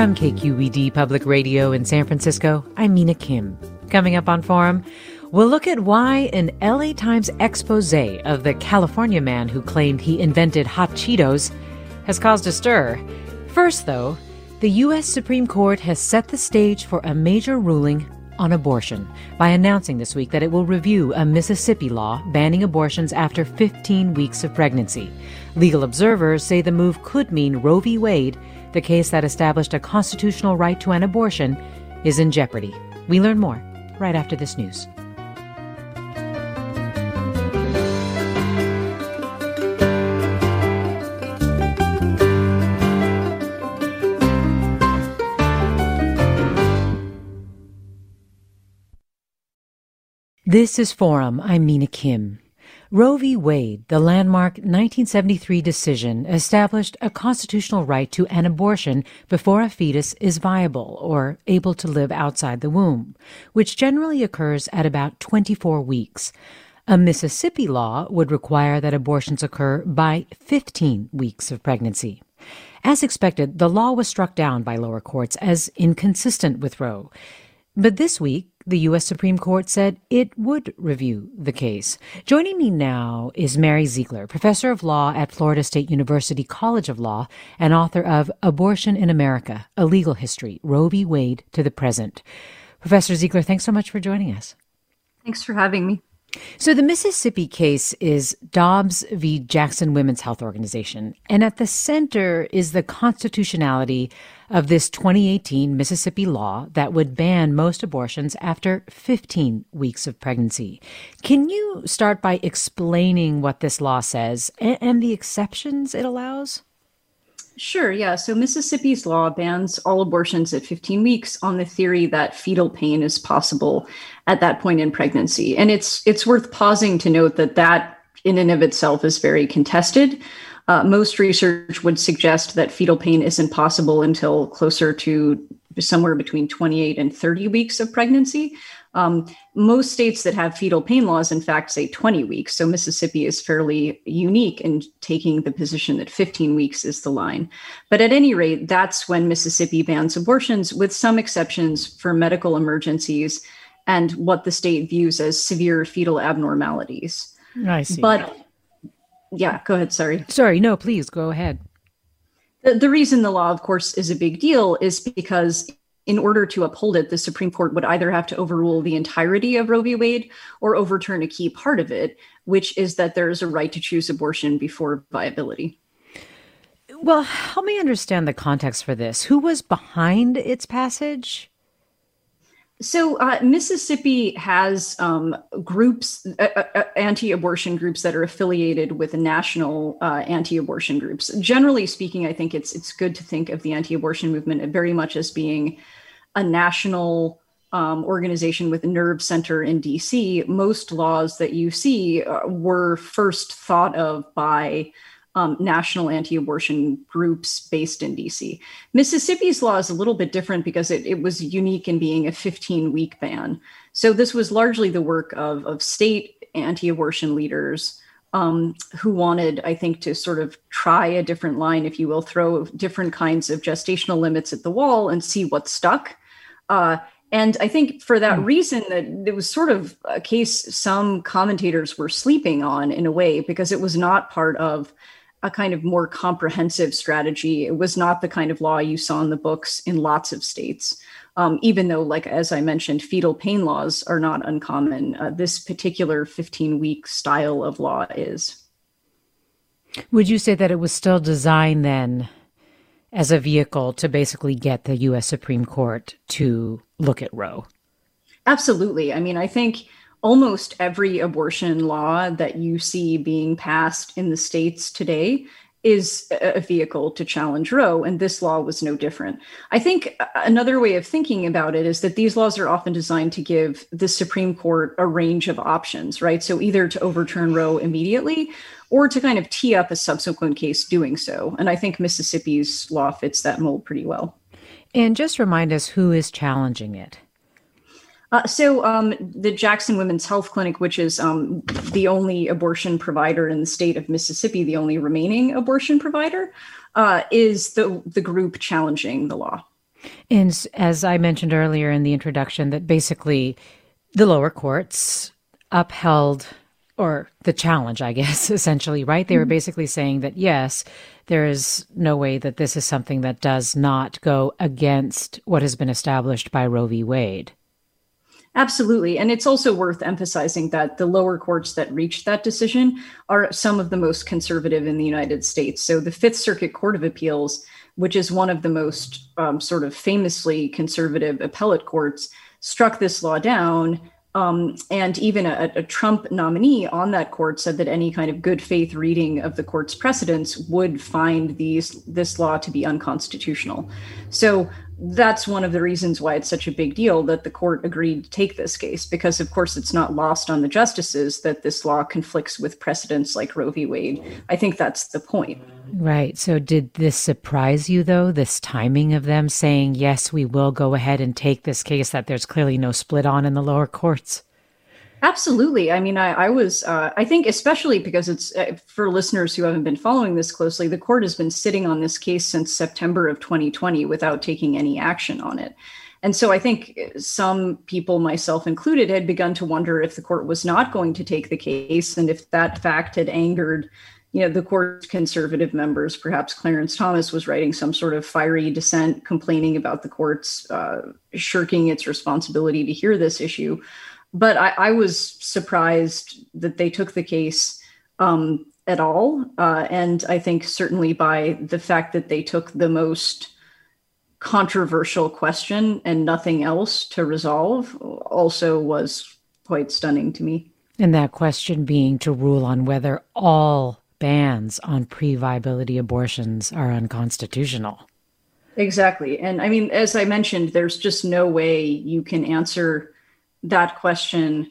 From KQED Public Radio in San Francisco, I'm Mina Kim. Coming up on Forum, we'll look at why an LA Times expose of the California man who claimed he invented hot Cheetos has caused a stir. First, though, the U.S. Supreme Court has set the stage for a major ruling on abortion by announcing this week that it will review a Mississippi law banning abortions after 15 weeks of pregnancy. Legal observers say the move could mean Roe v. Wade the case that established a constitutional right to an abortion is in jeopardy. We learn more right after this news. This is Forum. I'm Mina Kim. Roe v. Wade, the landmark 1973 decision, established a constitutional right to an abortion before a fetus is viable or able to live outside the womb, which generally occurs at about 24 weeks. A Mississippi law would require that abortions occur by 15 weeks of pregnancy. As expected, the law was struck down by lower courts as inconsistent with Roe. But this week, the U.S. Supreme Court said it would review the case. Joining me now is Mary Ziegler, professor of law at Florida State University College of Law and author of Abortion in America, A Legal History, Roe v. Wade to the Present. Professor Ziegler, thanks so much for joining us. Thanks for having me. So, the Mississippi case is Dobbs v. Jackson Women's Health Organization, and at the center is the constitutionality of this 2018 Mississippi law that would ban most abortions after 15 weeks of pregnancy. Can you start by explaining what this law says and, and the exceptions it allows? Sure, yeah. So Mississippi's law bans all abortions at 15 weeks on the theory that fetal pain is possible at that point in pregnancy. And it's it's worth pausing to note that that in and of itself is very contested. Uh, most research would suggest that fetal pain isn't possible until closer to somewhere between 28 and 30 weeks of pregnancy. Um, most states that have fetal pain laws, in fact, say 20 weeks. So Mississippi is fairly unique in taking the position that 15 weeks is the line. But at any rate, that's when Mississippi bans abortions, with some exceptions for medical emergencies and what the state views as severe fetal abnormalities. I see. But yeah, go ahead. Sorry. Sorry. No, please go ahead. The, the reason the law, of course, is a big deal is because in order to uphold it, the Supreme Court would either have to overrule the entirety of Roe v. Wade or overturn a key part of it, which is that there is a right to choose abortion before viability. Well, help me understand the context for this. Who was behind its passage? So uh, Mississippi has um, groups, uh, uh, uh, anti-abortion groups that are affiliated with national uh, anti-abortion groups. Generally speaking, I think it's it's good to think of the anti-abortion movement very much as being a national um, organization with a nerve center in DC, most laws that you see uh, were first thought of by um, national anti abortion groups based in DC. Mississippi's law is a little bit different because it, it was unique in being a 15 week ban. So this was largely the work of, of state anti abortion leaders. Um, who wanted, I think, to sort of try a different line, if you will, throw different kinds of gestational limits at the wall and see what stuck. Uh, and I think for that mm. reason, that it was sort of a case some commentators were sleeping on in a way because it was not part of a kind of more comprehensive strategy. It was not the kind of law you saw in the books in lots of states. Um, even though, like as I mentioned, fetal pain laws are not uncommon, uh, this particular 15 week style of law is. Would you say that it was still designed then as a vehicle to basically get the U.S. Supreme Court to look at Roe? Absolutely. I mean, I think almost every abortion law that you see being passed in the states today is a vehicle to challenge Roe, and this law was no different. I think uh, another way of thinking about it is that these laws are often designed to give the Supreme Court a range of options, right? So either to overturn Roe immediately or to kind of tee up a subsequent case doing so. And I think Mississippi's law fits that mold pretty well. And just remind us who is challenging it. Uh, so, um, the Jackson Women's Health Clinic, which is um, the only abortion provider in the state of Mississippi, the only remaining abortion provider, uh, is the the group challenging the law. And as I mentioned earlier in the introduction, that basically the lower courts upheld or the challenge, I guess, essentially, right? They were mm-hmm. basically saying that yes, there is no way that this is something that does not go against what has been established by Roe v. Wade. Absolutely. And it's also worth emphasizing that the lower courts that reached that decision are some of the most conservative in the United States. So the Fifth Circuit Court of Appeals, which is one of the most um, sort of famously conservative appellate courts, struck this law down. Um, and even a, a, Trump nominee on that court said that any kind of good faith reading of the court's precedents would find these this law to be unconstitutional. So that's one of the reasons why it's such a big deal that the court agreed to take this case, because of course it's not lost on the justices that this law conflicts with precedents like Roe v. Wade. I think that's the point. Right. So, did this surprise you, though, this timing of them saying, yes, we will go ahead and take this case that there's clearly no split on in the lower courts? Absolutely. I mean, I, I was, uh, I think, especially because it's uh, for listeners who haven't been following this closely, the court has been sitting on this case since September of 2020 without taking any action on it. And so I think some people, myself included, had begun to wonder if the court was not going to take the case and if that fact had angered you know the court's conservative members perhaps clarence thomas was writing some sort of fiery dissent complaining about the court's uh, shirking its responsibility to hear this issue but I, I was surprised that they took the case um, at all. Uh, and I think certainly by the fact that they took the most controversial question and nothing else to resolve also was quite stunning to me. And that question being to rule on whether all bans on pre viability abortions are unconstitutional. Exactly. And I mean, as I mentioned, there's just no way you can answer that question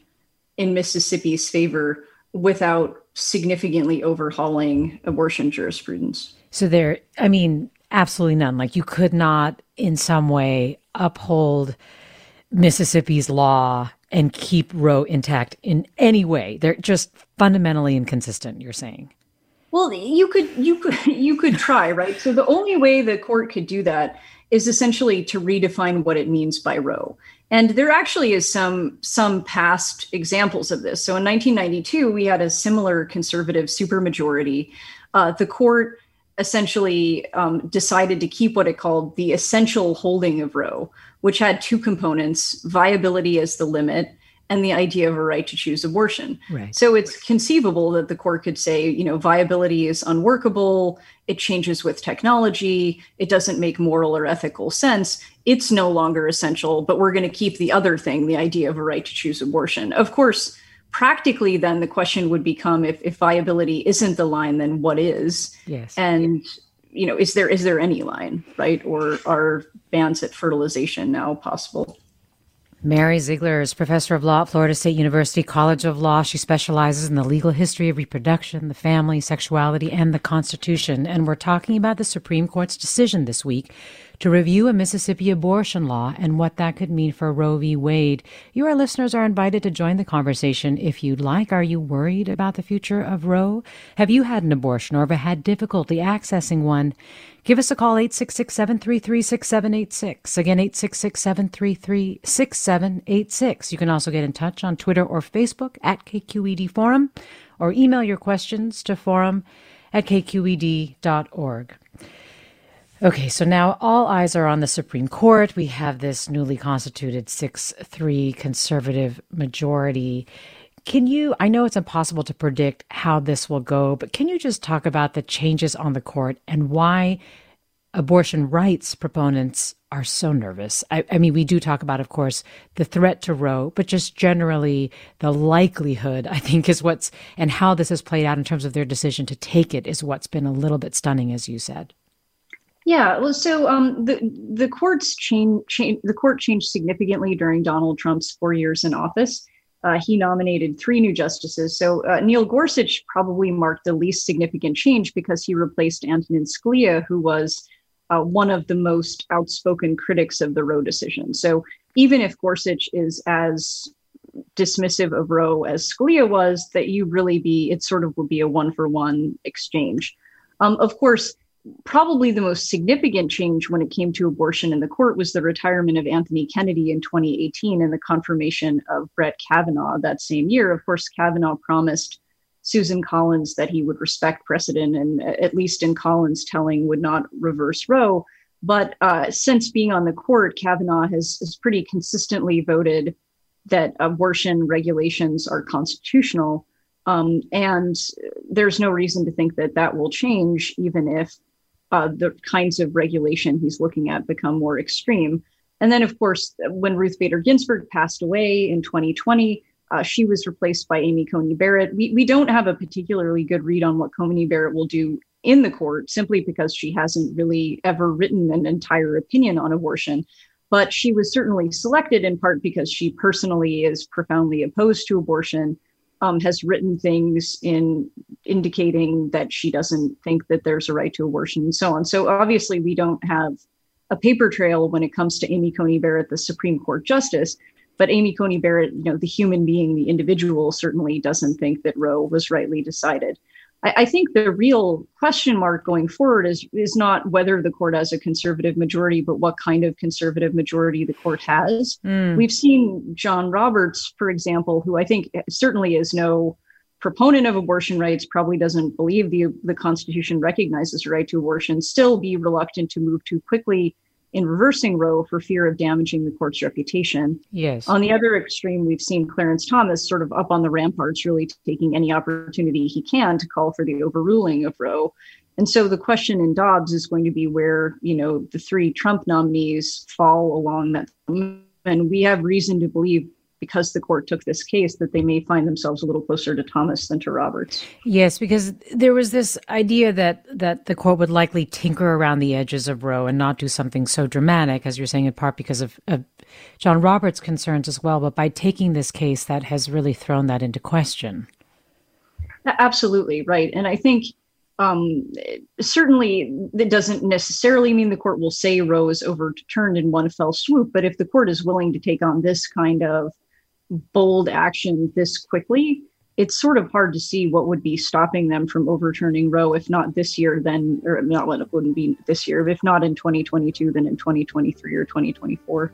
in Mississippi's favor without significantly overhauling abortion jurisprudence. So there, I mean, absolutely none. Like you could not in some way uphold Mississippi's law and keep Roe intact in any way. They're just fundamentally inconsistent, you're saying. Well, you could you could you could try, right? So the only way the court could do that is essentially to redefine what it means by Roe. And there actually is some some past examples of this. So in 1992, we had a similar conservative supermajority. Uh, the court essentially um, decided to keep what it called the essential holding of Roe, which had two components: viability as the limit and the idea of a right to choose abortion. Right. So it's conceivable that the court could say, you know, viability is unworkable, it changes with technology, it doesn't make moral or ethical sense, it's no longer essential, but we're going to keep the other thing, the idea of a right to choose abortion. Of course, practically then the question would become if, if viability isn't the line, then what is? Yes. And you know, is there is there any line, right? Or are bans at fertilization now possible? Mary Ziegler is professor of law at Florida State University College of Law. She specializes in the legal history of reproduction, the family, sexuality, and the Constitution. And we're talking about the Supreme Court's decision this week to review a Mississippi abortion law and what that could mean for Roe v. Wade. You, our listeners, are invited to join the conversation if you'd like. Are you worried about the future of Roe? Have you had an abortion or have had difficulty accessing one? Give us a call, 866 733 6786. Again, 866 733 6786. You can also get in touch on Twitter or Facebook at KQED Forum or email your questions to forum at kqed.org. Okay, so now all eyes are on the Supreme Court. We have this newly constituted 6 3 conservative majority. Can you, I know it's impossible to predict how this will go, but can you just talk about the changes on the court and why abortion rights proponents are so nervous? I, I, mean, we do talk about, of course, the threat to Roe, but just generally the likelihood, I think, is what's, and how this has played out in terms of their decision to take it is what's been a little bit stunning, as you said. Yeah, well, so um, the the courts change, the court changed significantly during Donald Trump's four years in office. Uh, he nominated three new justices. So uh, Neil Gorsuch probably marked the least significant change because he replaced Antonin Scalia, who was uh, one of the most outspoken critics of the Roe decision. So even if Gorsuch is as dismissive of Roe as Scalia was, that you really be it sort of would be a one for one exchange. Um, of course, probably the most significant change when it came to abortion in the court was the retirement of Anthony Kennedy in 2018 and the confirmation of Brett Kavanaugh that same year. Of course, Kavanaugh promised Susan Collins that he would respect precedent and, at least in Collins' telling, would not reverse Roe. But uh, since being on the court, Kavanaugh has, has pretty consistently voted that abortion regulations are constitutional. Um, and there's no reason to think that that will change, even if uh, the kinds of regulation he's looking at become more extreme. And then, of course, when Ruth Bader Ginsburg passed away in 2020, uh, she was replaced by Amy Coney Barrett. We, we don't have a particularly good read on what Coney Barrett will do in the court simply because she hasn't really ever written an entire opinion on abortion. But she was certainly selected in part because she personally is profoundly opposed to abortion um, has written things in indicating that she doesn't think that there's a right to abortion and so on. So obviously, we don't have a paper trail when it comes to Amy Coney Barrett, the Supreme Court justice. But Amy Coney Barrett, you know, the human being, the individual, certainly doesn't think that Roe was rightly decided. I, I, think the real question mark going forward is is not whether the court has a conservative majority, but what kind of conservative majority the court has. Mm. We've seen John Roberts, for example, who I think certainly is no proponent of abortion rights, probably doesn't believe the the Constitution recognizes the right to abortion, still be reluctant to move too quickly in reversing Roe for fear of damaging the court's reputation. Yes. On the other extreme, we've seen Clarence Thomas sort of up on the ramparts, really taking any opportunity he can to call for the overruling of Roe. And so the question in Dobbs is going to be where, you know, the three Trump nominees fall along that. And we have reason to believe because the court took this case that they may find themselves a little closer to Thomas than to Roberts. Yes, because there was this idea that that the court would likely tinker around the edges of Roe and not do something so dramatic, as you're saying, in part because of, of John Roberts' concerns as well. But by taking this case, that has really thrown that into question. Absolutely right, and I think um, certainly that doesn't necessarily mean the court will say Roe is overturned in one fell swoop. But if the court is willing to take on this kind of bold action this quickly, it's sort of hard to see what would be stopping them from overturning Roe, if not this year, then, or not it wouldn't be this year, if not in 2022, then in 2023 or 2024.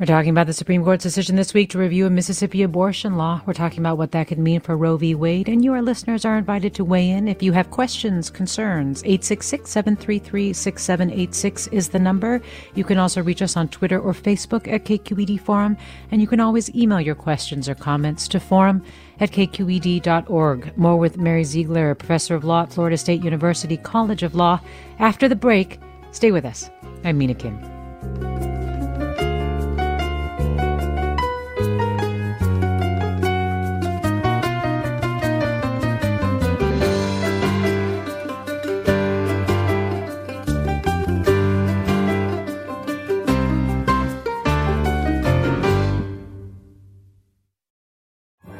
We're talking about the Supreme Court's decision this week to review a Mississippi abortion law. We're talking about what that could mean for Roe v. Wade, and your listeners are invited to weigh in. If you have questions, concerns, 866 733 6786 is the number. You can also reach us on Twitter or Facebook at KQED Forum, and you can always email your questions or comments to forum at kqed.org. More with Mary Ziegler, professor of law at Florida State University College of Law. After the break, stay with us. I'm Mina Kim.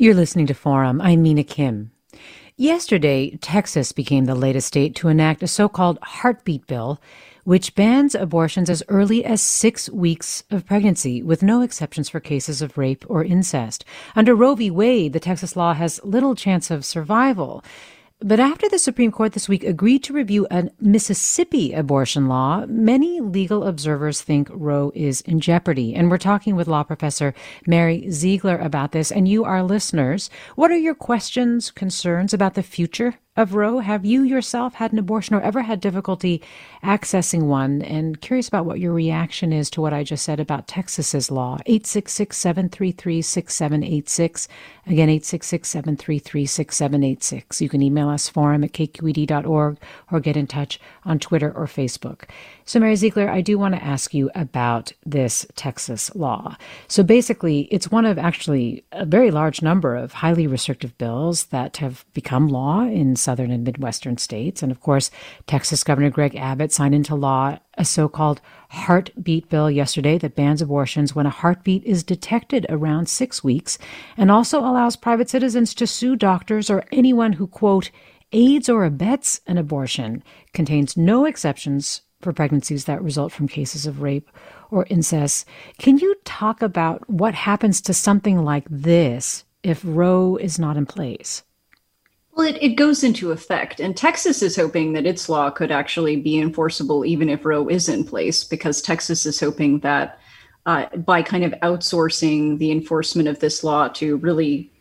You're listening to Forum. I'm Mina Kim. Yesterday, Texas became the latest state to enact a so called heartbeat bill, which bans abortions as early as six weeks of pregnancy, with no exceptions for cases of rape or incest. Under Roe v. Wade, the Texas law has little chance of survival. But after the Supreme Court this week agreed to review a Mississippi abortion law, many legal observers think Roe is in jeopardy. And we're talking with law professor Mary Ziegler about this. And you, our listeners, what are your questions, concerns about the future of Roe. Have you yourself had an abortion or ever had difficulty accessing one? And curious about what your reaction is to what I just said about Texas's law. 866 733 6786. Again, 866 733 6786. You can email us forum at kqed.org or get in touch on Twitter or Facebook. So, Mary Ziegler, I do want to ask you about this Texas law. So, basically, it's one of actually a very large number of highly restrictive bills that have become law in southern and midwestern states. And of course, Texas Governor Greg Abbott signed into law a so called heartbeat bill yesterday that bans abortions when a heartbeat is detected around six weeks and also allows private citizens to sue doctors or anyone who, quote, aids or abets an abortion, contains no exceptions for pregnancies that result from cases of rape or incest. Can you talk about what happens to something like this if Roe is not in place? Well, it, it goes into effect, and Texas is hoping that its law could actually be enforceable even if Roe is in place, because Texas is hoping that uh, by kind of outsourcing the enforcement of this law to really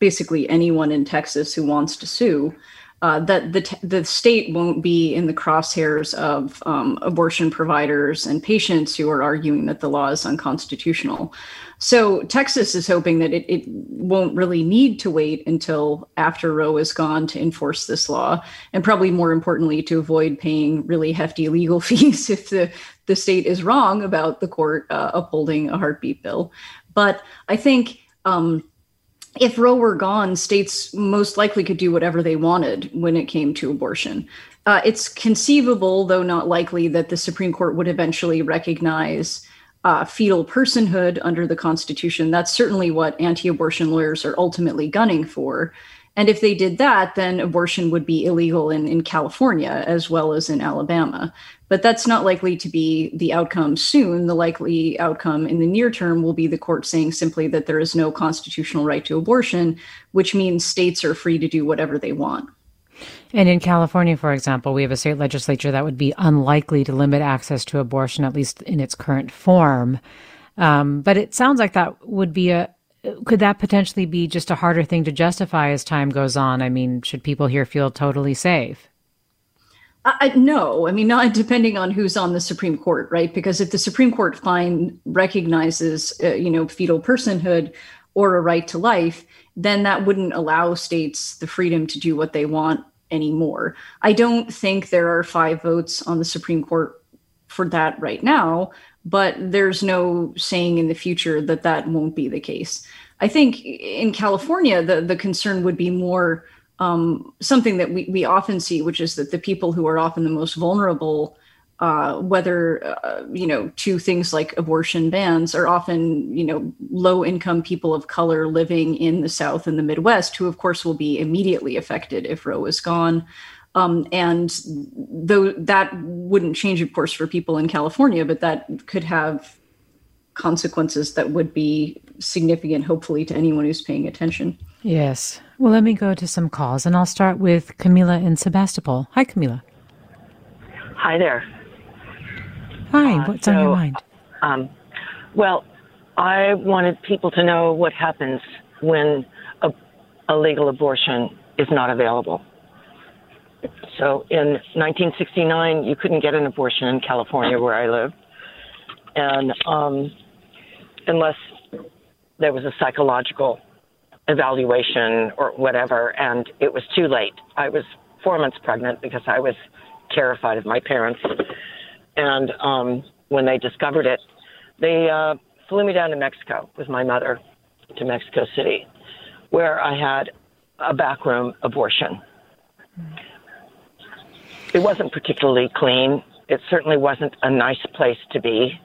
basically anyone in Texas who wants to sue, uh, that the, t- the state won't be in the crosshairs of um, abortion providers and patients who are arguing that the law is unconstitutional. So Texas is hoping that it, it won't really need to wait until after Roe is gone to enforce this law, and probably more importantly, to avoid paying really hefty legal fees if the, the state is wrong about the court uh, upholding a heartbeat bill. But I think um, if Roe were gone, states most likely could do whatever they wanted when it came to abortion. Uh, it's conceivable, though not likely, that the Supreme Court would eventually recognize uh, fetal personhood under the Constitution. That's certainly what anti abortion lawyers are ultimately gunning for. And if they did that, then abortion would be illegal in, in California as well as in Alabama. But that's not likely to be the outcome soon. The likely outcome in the near term will be the court saying simply that there is no constitutional right to abortion, which means states are free to do whatever they want. And in California, for example, we have a state legislature that would be unlikely to limit access to abortion, at least in its current form. Um, but it sounds like that would be a, could that potentially be just a harder thing to justify as time goes on? I mean, should people here feel totally safe? I, no, I mean, not depending on who's on the Supreme Court, right? Because if the Supreme Court find recognizes, uh, you know, fetal personhood or a right to life, then that wouldn't allow states the freedom to do what they want anymore. I don't think there are five votes on the Supreme Court for that right now, but there's no saying in the future that that won't be the case. I think in California, the, the concern would be more um, something that we, we often see, which is that the people who are often the most vulnerable, uh, whether, uh, you know, to things like abortion bans, are often, you know, low income people of color living in the South and the Midwest, who, of course, will be immediately affected if Roe is gone. Um, and though that wouldn't change, of course, for people in California, but that could have consequences that would be significant, hopefully, to anyone who's paying attention. Yes. Well, let me go to some calls, and I'll start with Camila in Sebastopol. Hi, Camila. Hi there. Hi. Uh, what's so, on your mind? Um, well, I wanted people to know what happens when a, a legal abortion is not available. So in 1969, you couldn't get an abortion in California where I live. And um, unless there was a psychological evaluation or whatever, and it was too late. I was four months pregnant because I was terrified of my parents. And um, when they discovered it, they uh, flew me down to Mexico with my mother to Mexico City, where I had a backroom abortion. It wasn't particularly clean. It certainly wasn't a nice place to be.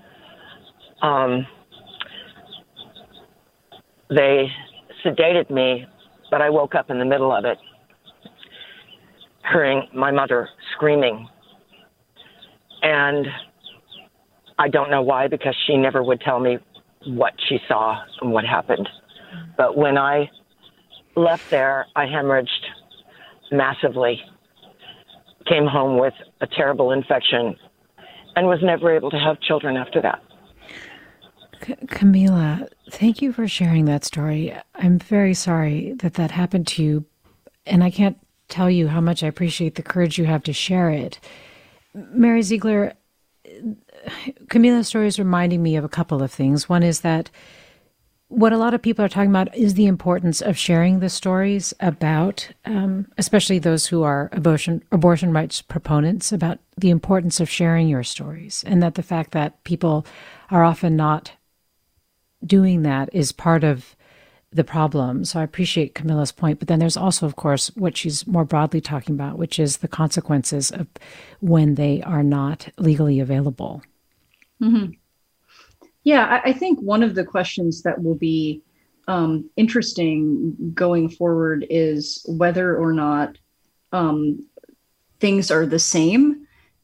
Um, they sedated me, but I woke up in the middle of it, hearing my mother screaming. And I don't know why, because she never would tell me what she saw and what happened. But when I left there, I hemorrhaged massively, came home with a terrible infection, and was never able to have children after that. C- Camila, thank you for sharing that story. I'm very sorry that that happened to you, and I can't tell you how much I appreciate the courage you have to share it. Mary Ziegler, Camila's story is reminding me of a couple of things. One is that what a lot of people are talking about is the importance of sharing the stories about, um, especially those who are abortion abortion rights proponents, about the importance of sharing your stories, and that the fact that people are often not doing that is part of the problem. So I appreciate Camila's point, but then there's also, of course, what she's more broadly talking about, which is the consequences of when they are not legally available. Mm-hmm. Yeah, I, I, think one of the questions that will be um, interesting going forward is whether or not um, things are the same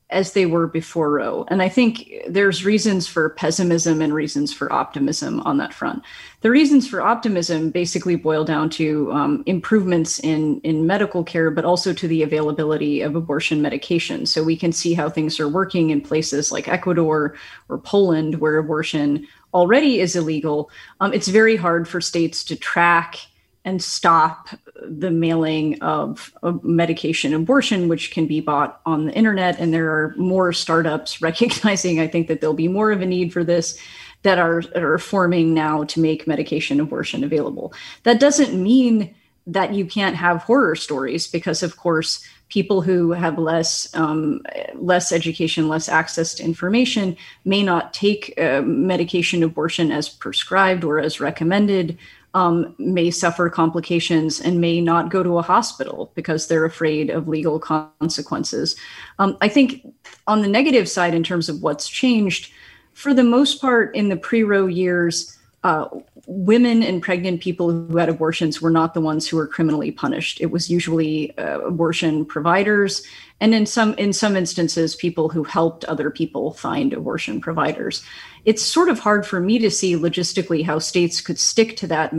as they were before Roe. And I think there's reasons for pessimism and reasons for optimism on that front. The reasons for optimism basically boil down to um, improvements in, in medical care, but also to the availability of abortion medication. So we can see how things are working in places like Ecuador or Poland, where abortion already is illegal. Um, it's very hard for states to track and stop the mailing of, medication abortion, which can be bought on the internet. And there are more startups recognizing, I think, that there'll be more of a need for this that are, are forming now to make medication abortion available. That doesn't mean that you can't have horror stories because, of course, people who have less um, less education, less access to information may not take uh, medication abortion as prescribed or as recommended um, may suffer complications and may not go to a hospital because they're afraid of legal consequences. Um, I think on the negative side, in terms of what's changed, for the most part, in the pre Roe years, uh, women and pregnant people who had abortions were not the ones who were criminally punished. It was usually uh, abortion providers, and in some in some instances, people who helped other people find abortion providers it's sort of hard for me to see logistically how states could stick to that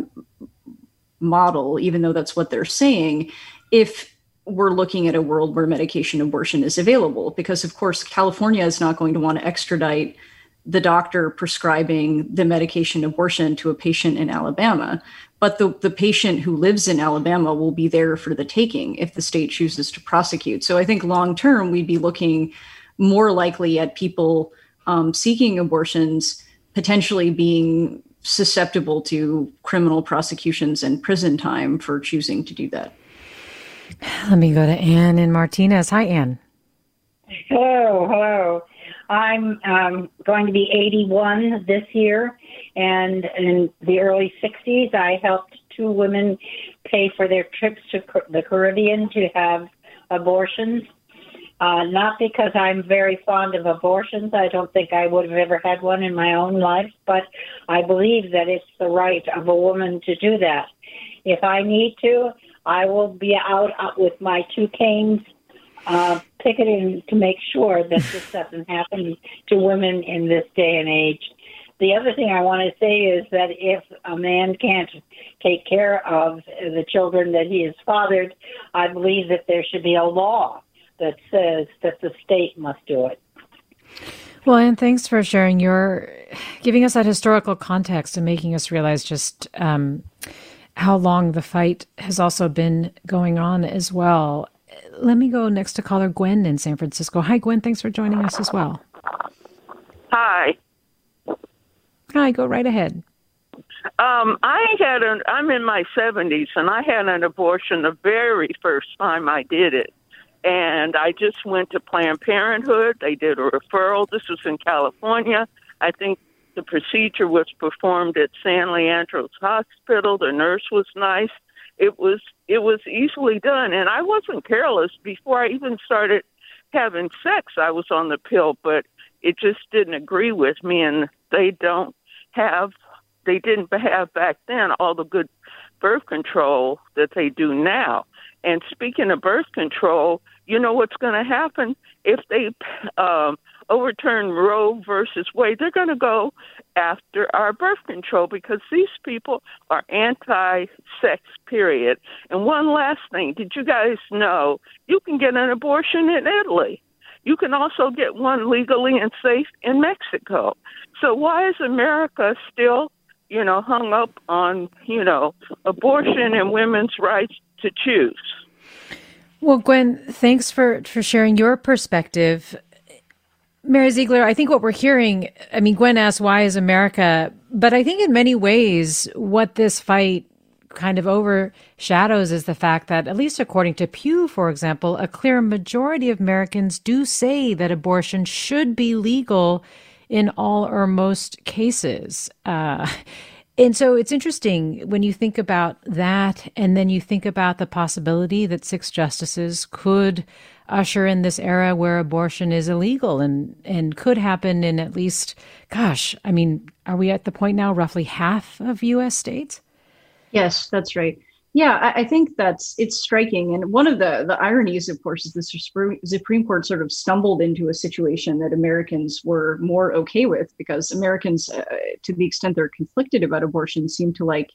model, even though that's what they're saying, if we're looking at a world where medication abortion is available. Because, of course, California is not going to want to extradite the doctor prescribing the medication abortion to a patient in Alabama. But the, the patient who lives in Alabama will be there for the taking if the state chooses to prosecute. So I think long term, we'd be looking more likely at people um, seeking abortions potentially being susceptible to criminal prosecutions and prison time for choosing to do that. Let me go to Anne in Martinez. Hi, Anne. Hello, hello. I'm um, going to be 81 this year, and in the early 60s, I helped two women pay for their trips to the Caribbean to have abortions. Uh, not because I'm very fond of abortions. I don't think I would have ever had one in my own life, but I believe that it's the right of a woman to do that. If I need to, I will be out, with my two canes uh, picketing to make sure that this doesn't happen to women in this day and age. The other thing I want to say is that if a man can't take care of the children that he has fathered, I believe that there should be a law that says that the state must do it. Well, and thanks for sharing your, giving us that historical context and making us realize just um, how long the fight has also been going on as well. Let me go next to caller Gwen in San Francisco. Hi, Gwen. Thanks for joining us as well. Hi. Hi, go right ahead. Um, I had an. I'm in my 70s, and I had an abortion the very first time I did it. And I just went to Planned Parenthood. They did a referral. This was in California. I think the procedure was performed at San Leandro's Hospital. The nurse was nice. It was it was easily done, and I wasn't careless before I even started having sex. I was on the pill, but it just didn't agree with me, and they don't have they didn't have back then all the good birth control that they do now. And speaking of birth control, you know what's going to happen if they um, overturn Roe versus Wade? They're going to go after our birth control because these people are anti-sex. Period. And one last thing: Did you guys know you can get an abortion in Italy? You can also get one legally and safe in Mexico. So why is America still you know, hung up on, you know, abortion and women's rights to choose. Well, Gwen, thanks for, for sharing your perspective. Mary Ziegler, I think what we're hearing, I mean, Gwen asked, why is America? But I think in many ways, what this fight kind of overshadows is the fact that, at least according to Pew, for example, a clear majority of Americans do say that abortion should be legal in all or most cases. Uh, and so it's interesting when you think about that, and then you think about the possibility that six justices could usher in this era where abortion is illegal and, and could happen in at least, gosh, I mean, are we at the point now, roughly half of US states? Yes, that's right. Yeah, I, I, think that's it's striking, and one of the the ironies, of course, is the Supreme Court sort of stumbled into a situation that Americans were more okay with because Americans, uh, to the extent they're conflicted about abortion, seem to like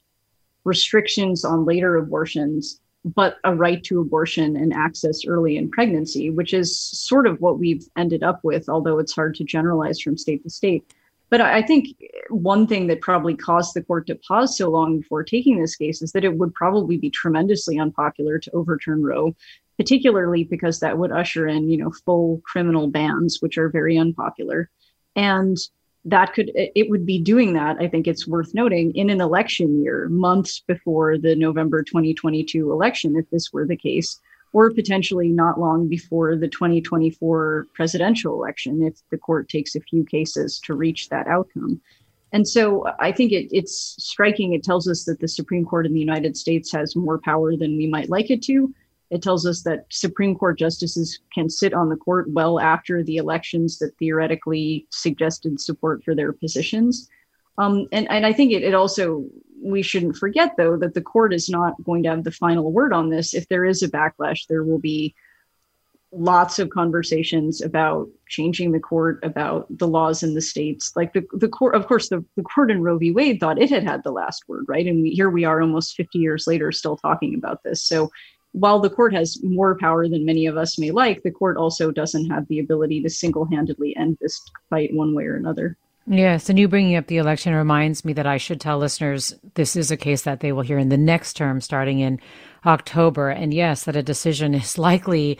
restrictions on later abortions, but a right to abortion and access early in pregnancy, which is sort of what we've ended up with, although it's hard to generalize from state to state. But I think one thing that probably caused the court to pause so long before taking this case is that it would probably be tremendously unpopular to overturn Roe, particularly because that would usher in, you know, full criminal bans, which are very unpopular. And that could it would be doing that i think it's worth noting in an election year months before the november 2022 election if this were the case or potentially not long before the 2024 presidential election if the court takes a few cases to reach that outcome. And so I think it, it's striking. It tells us that the Supreme Court in the United States has more power than we might like it to. It tells us that Supreme Court justices can sit on the court well after the elections that theoretically suggested support for their positions. Um, and, and I think it, it also we shouldn't forget, though, that the court is not going to have the final word on this. If there is a backlash, there will be lots of conversations about changing the court, about the laws in the states. Like the, the court, of course, the, the court in Roe v. Wade thought it had had the last word, right? And we, here we are almost 50 years later still talking about this. So while the court has more power than many of us may like, the court also doesn't have the ability to single handedly end this fight one way or another. Yes, and you bringing up the election reminds me that I should tell listeners this is a case that they will hear in the next term starting in October. And yes, that a decision is likely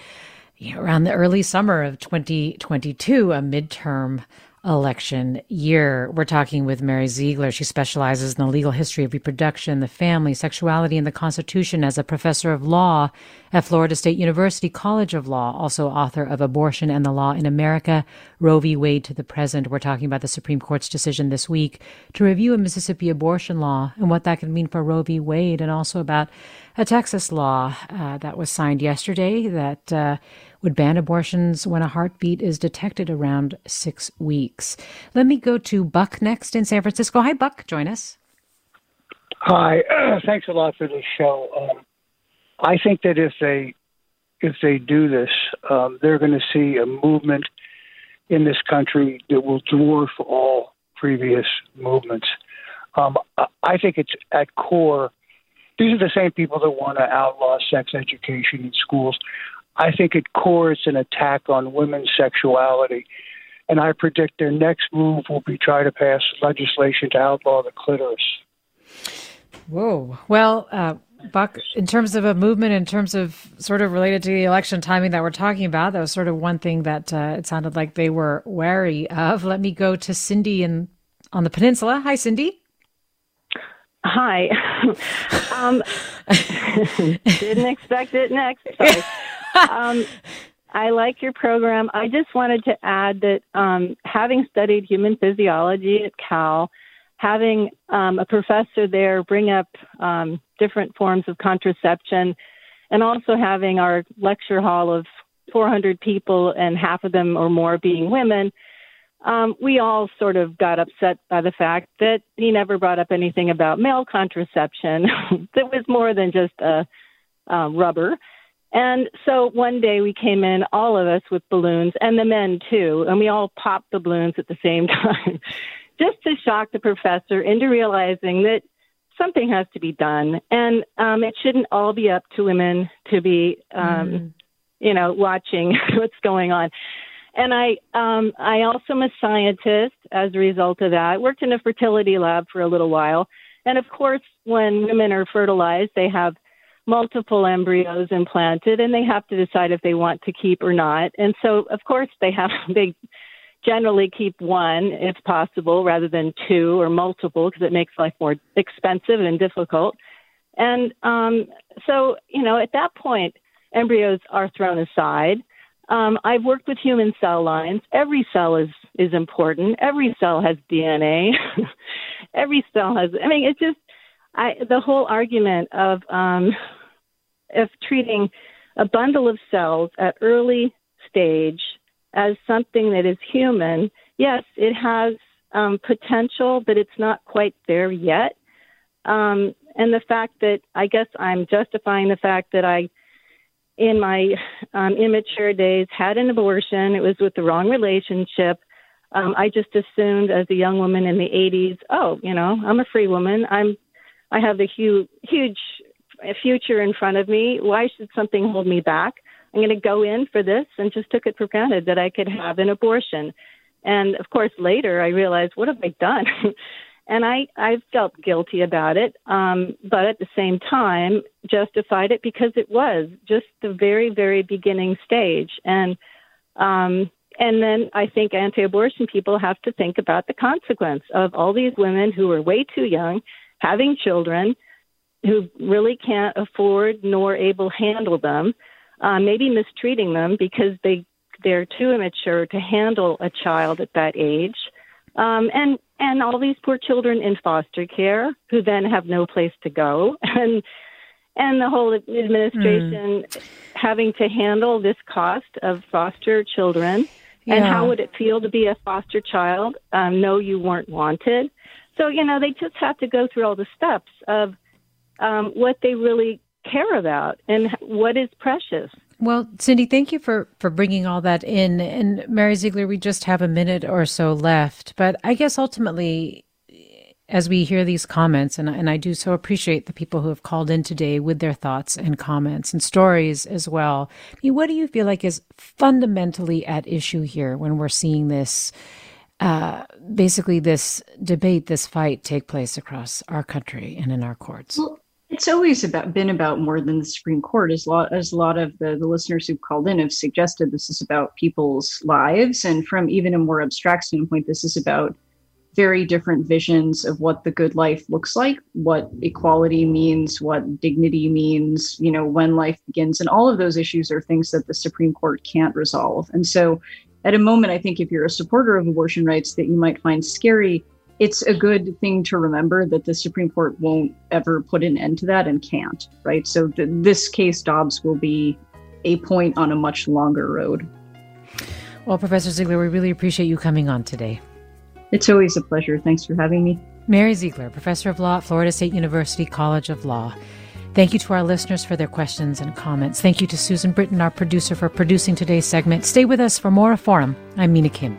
around the early summer of 2022, a midterm election year. We're talking with Mary Ziegler. She specializes in the legal history of reproduction, the family, sexuality, and the Constitution as a professor of law at Florida State University College of Law, also author of Abortion and the Law in America, Roe v. Wade to the Present. We're talking about the Supreme Court's decision this week to review a Mississippi abortion law and what that could mean for Roe v. Wade, and also about a Texas law uh, that was signed yesterday that uh, would ban abortions when a heartbeat is detected around six weeks. Let me go to Buck next in San Francisco. Hi, Buck. Join us. Hi. Uh, thanks a lot for the show. Um, I think that if they if they do this, um, they're going to see a movement in this country that will dwarf all previous movements. Um, I think it's at core these are the same people that want to outlaw sex education in schools. I think at core it's an attack on women's sexuality. And I predict their next move will be try to pass legislation to outlaw the clitoris. Whoa. Well, uh, Buck, in terms of a movement, in terms of sort of related to the election timing that we're talking about, that was sort of one thing that uh, it sounded like they were wary of. Let me go to Cindy in, on the peninsula. Hi, Cindy. Hi. um, didn't expect it next. Sorry. Um, I like your program. I just wanted to add that um, having studied human physiology at Cal, having um, a professor there bring up um, different forms of contraception, and also having our lecture hall of 400 people and half of them or more being women, um, we all sort of got upset by the fact that he never brought up anything about male contraception that was more than just a uh, rubber. And so one day we came in, all of us with balloons, and the men too, and we all popped the balloons at the same time, just to shock the professor into realizing that something has to be done, and um, it shouldn't all be up to women to be, um, mm. you know, watching what's going on. And I, um, I also am a scientist as a result of that. I worked in a fertility lab for a little while, and of course, when women are fertilized, they have multiple embryos implanted and they have to decide if they want to keep or not. And so, of course, they have they generally keep one if possible rather than two or multiple because it makes life more expensive and difficult. And um, so, you know, at that point, embryos are thrown aside. Um, I've worked with human cell lines. Every cell is is important. Every cell has DNA. Every cell has. I mean, it's just I, the whole argument of um, of treating a bundle of cells at early stage as something that is human, yes, it has um, potential, but it's not quite there yet. Um, and the fact that I guess I'm justifying the fact that I, in my um, immature days, had an abortion. It was with the wrong relationship. Um, I just assumed as a young woman in the 80s, oh, you know, I'm a free woman. I'm, I have the huge, huge a future in front of me. Why should something hold me back? I'm going to go in for this and just took it for granted that I could have an abortion. And of course, later I realized, what have I done? and I, I felt guilty about it, um, but at the same time, justified it because it was just the very, very beginning stage. And, um, and then I think anti abortion people have to think about the consequence of all these women who are way too young, having children, who really can't afford nor able handle them, uh, maybe mistreating them because they they're too immature to handle a child at that age, um, and and all these poor children in foster care who then have no place to go, and and the whole administration mm. having to handle this cost of foster children. Yeah. And how would it feel to be a foster child? Um, know you weren't wanted. So, you know, they just have to go through all the steps of um, what they really care about and what is precious. Well, Cindy, thank you for, for bringing all that in. And Mary Ziegler, we just have a minute or so left. But I guess ultimately, as we hear these comments, and, and I do so appreciate the people who have called in today with their thoughts and comments and stories as well. I mean, what do you feel like is fundamentally at issue here when we're seeing this? Uh, basically, this debate, this fight take place across our country and in our courts. Well, it's always about been about more than the Supreme Court, as a lot as a lot of the, the listeners who've called in have suggested. This is about people's lives, and from even a more abstract standpoint, this is about very different visions of what the good life looks like, what equality means, what dignity means, you know, when life begins. And all of those issues are things that the Supreme Court can't resolve. And so, at a moment, I think if you're a supporter of abortion rights that you might find scary, it's a good thing to remember that the Supreme Court won't ever put an end to that and can't, right? So th- this case, Dobbs, will be a point on a much longer road. Well, Professor Ziegler, we really appreciate you coming on today. It's always a pleasure. Thanks for having me. Mary Ziegler, Professor of Law at Florida State University College of Law. Thank you to our listeners for their questions and comments. Thank you to Susan Britton, our producer, for producing today's segment. Stay with us for more of Forum. I'm Mina Kim.